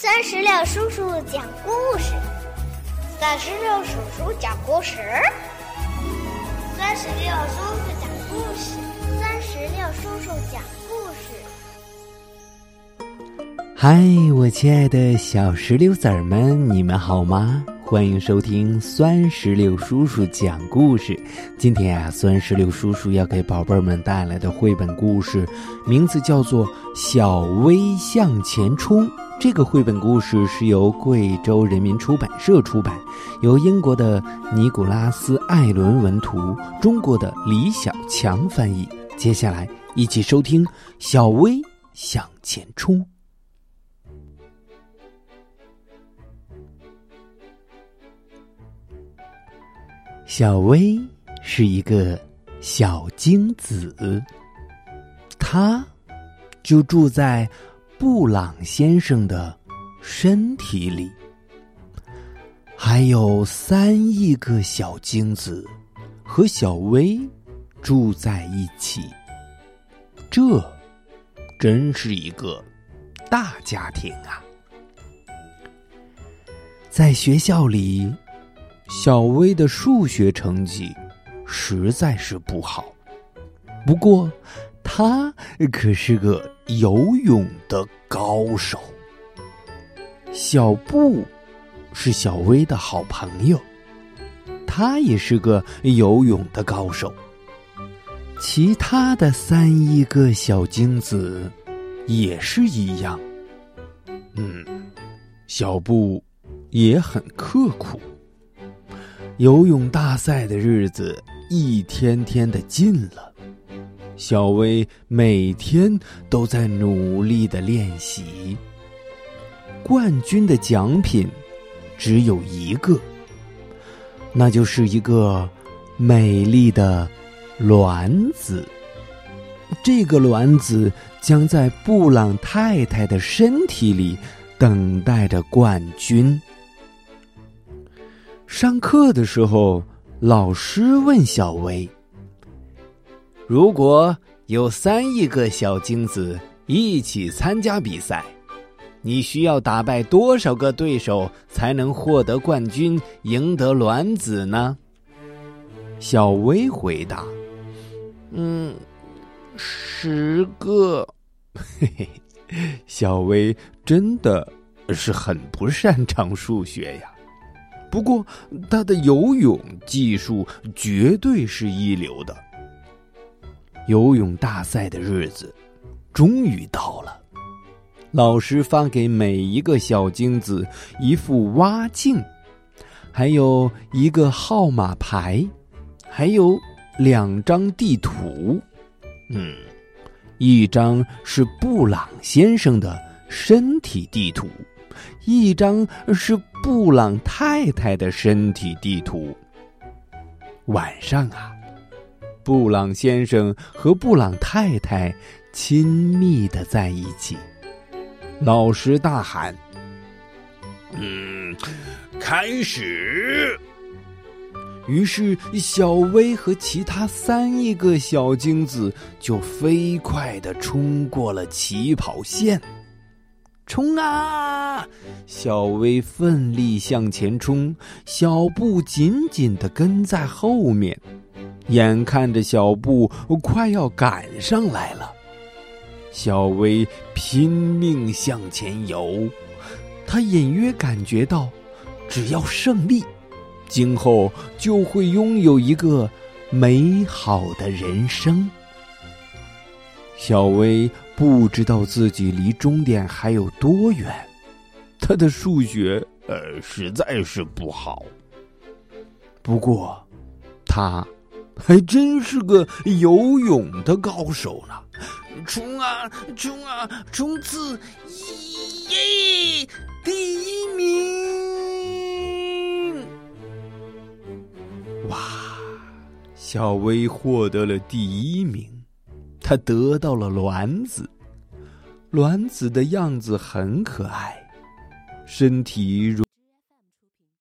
三十六叔叔讲故事，三十六叔叔讲故事，三十六叔叔讲故事，三十六叔叔讲故事。嗨，我亲爱的小石榴籽儿们，你们好吗？欢迎收听酸石榴叔叔讲故事。今天啊，酸石榴叔叔要给宝贝们带来的绘本故事，名字叫做《小薇向前冲》。这个绘本故事是由贵州人民出版社出版，由英国的尼古拉斯·艾伦文图，中国的李小强翻译。接下来，一起收听《小薇向前冲》。小薇是一个小精子，她就住在布朗先生的身体里。还有三亿个小精子和小薇住在一起，这真是一个大家庭啊！在学校里。小薇的数学成绩实在是不好，不过他可是个游泳的高手。小布是小薇的好朋友，他也是个游泳的高手。其他的三亿个小精子也是一样。嗯，小布也很刻苦。游泳大赛的日子一天天的近了，小薇每天都在努力的练习。冠军的奖品只有一个，那就是一个美丽的卵子。这个卵子将在布朗太太的身体里等待着冠军。上课的时候，老师问小薇：“如果有三亿个小精子一起参加比赛，你需要打败多少个对手才能获得冠军，赢得卵子呢？”小薇回答：“嗯，十个。”嘿嘿，小薇真的是很不擅长数学呀。不过，他的游泳技术绝对是一流的。游泳大赛的日子终于到了，老师发给每一个小精子一副蛙镜，还有一个号码牌，还有两张地图。嗯，一张是布朗先生的身体地图。一张是布朗太太的身体地图。晚上啊，布朗先生和布朗太太亲密的在一起。老师大喊：“嗯，开始！”于是小薇和其他三亿个小精子就飞快的冲过了起跑线。冲啊！小薇奋力向前冲，小布紧紧的跟在后面。眼看着小布快要赶上来了，小薇拼命向前游。他隐约感觉到，只要胜利，今后就会拥有一个美好的人生。小薇。不知道自己离终点还有多远，他的数学呃实在是不好。不过，他还真是个游泳的高手呢！冲啊冲啊冲刺！耶，第一名！哇，小薇获得了第一名。她得到了卵子，卵子的样子很可爱，身体如。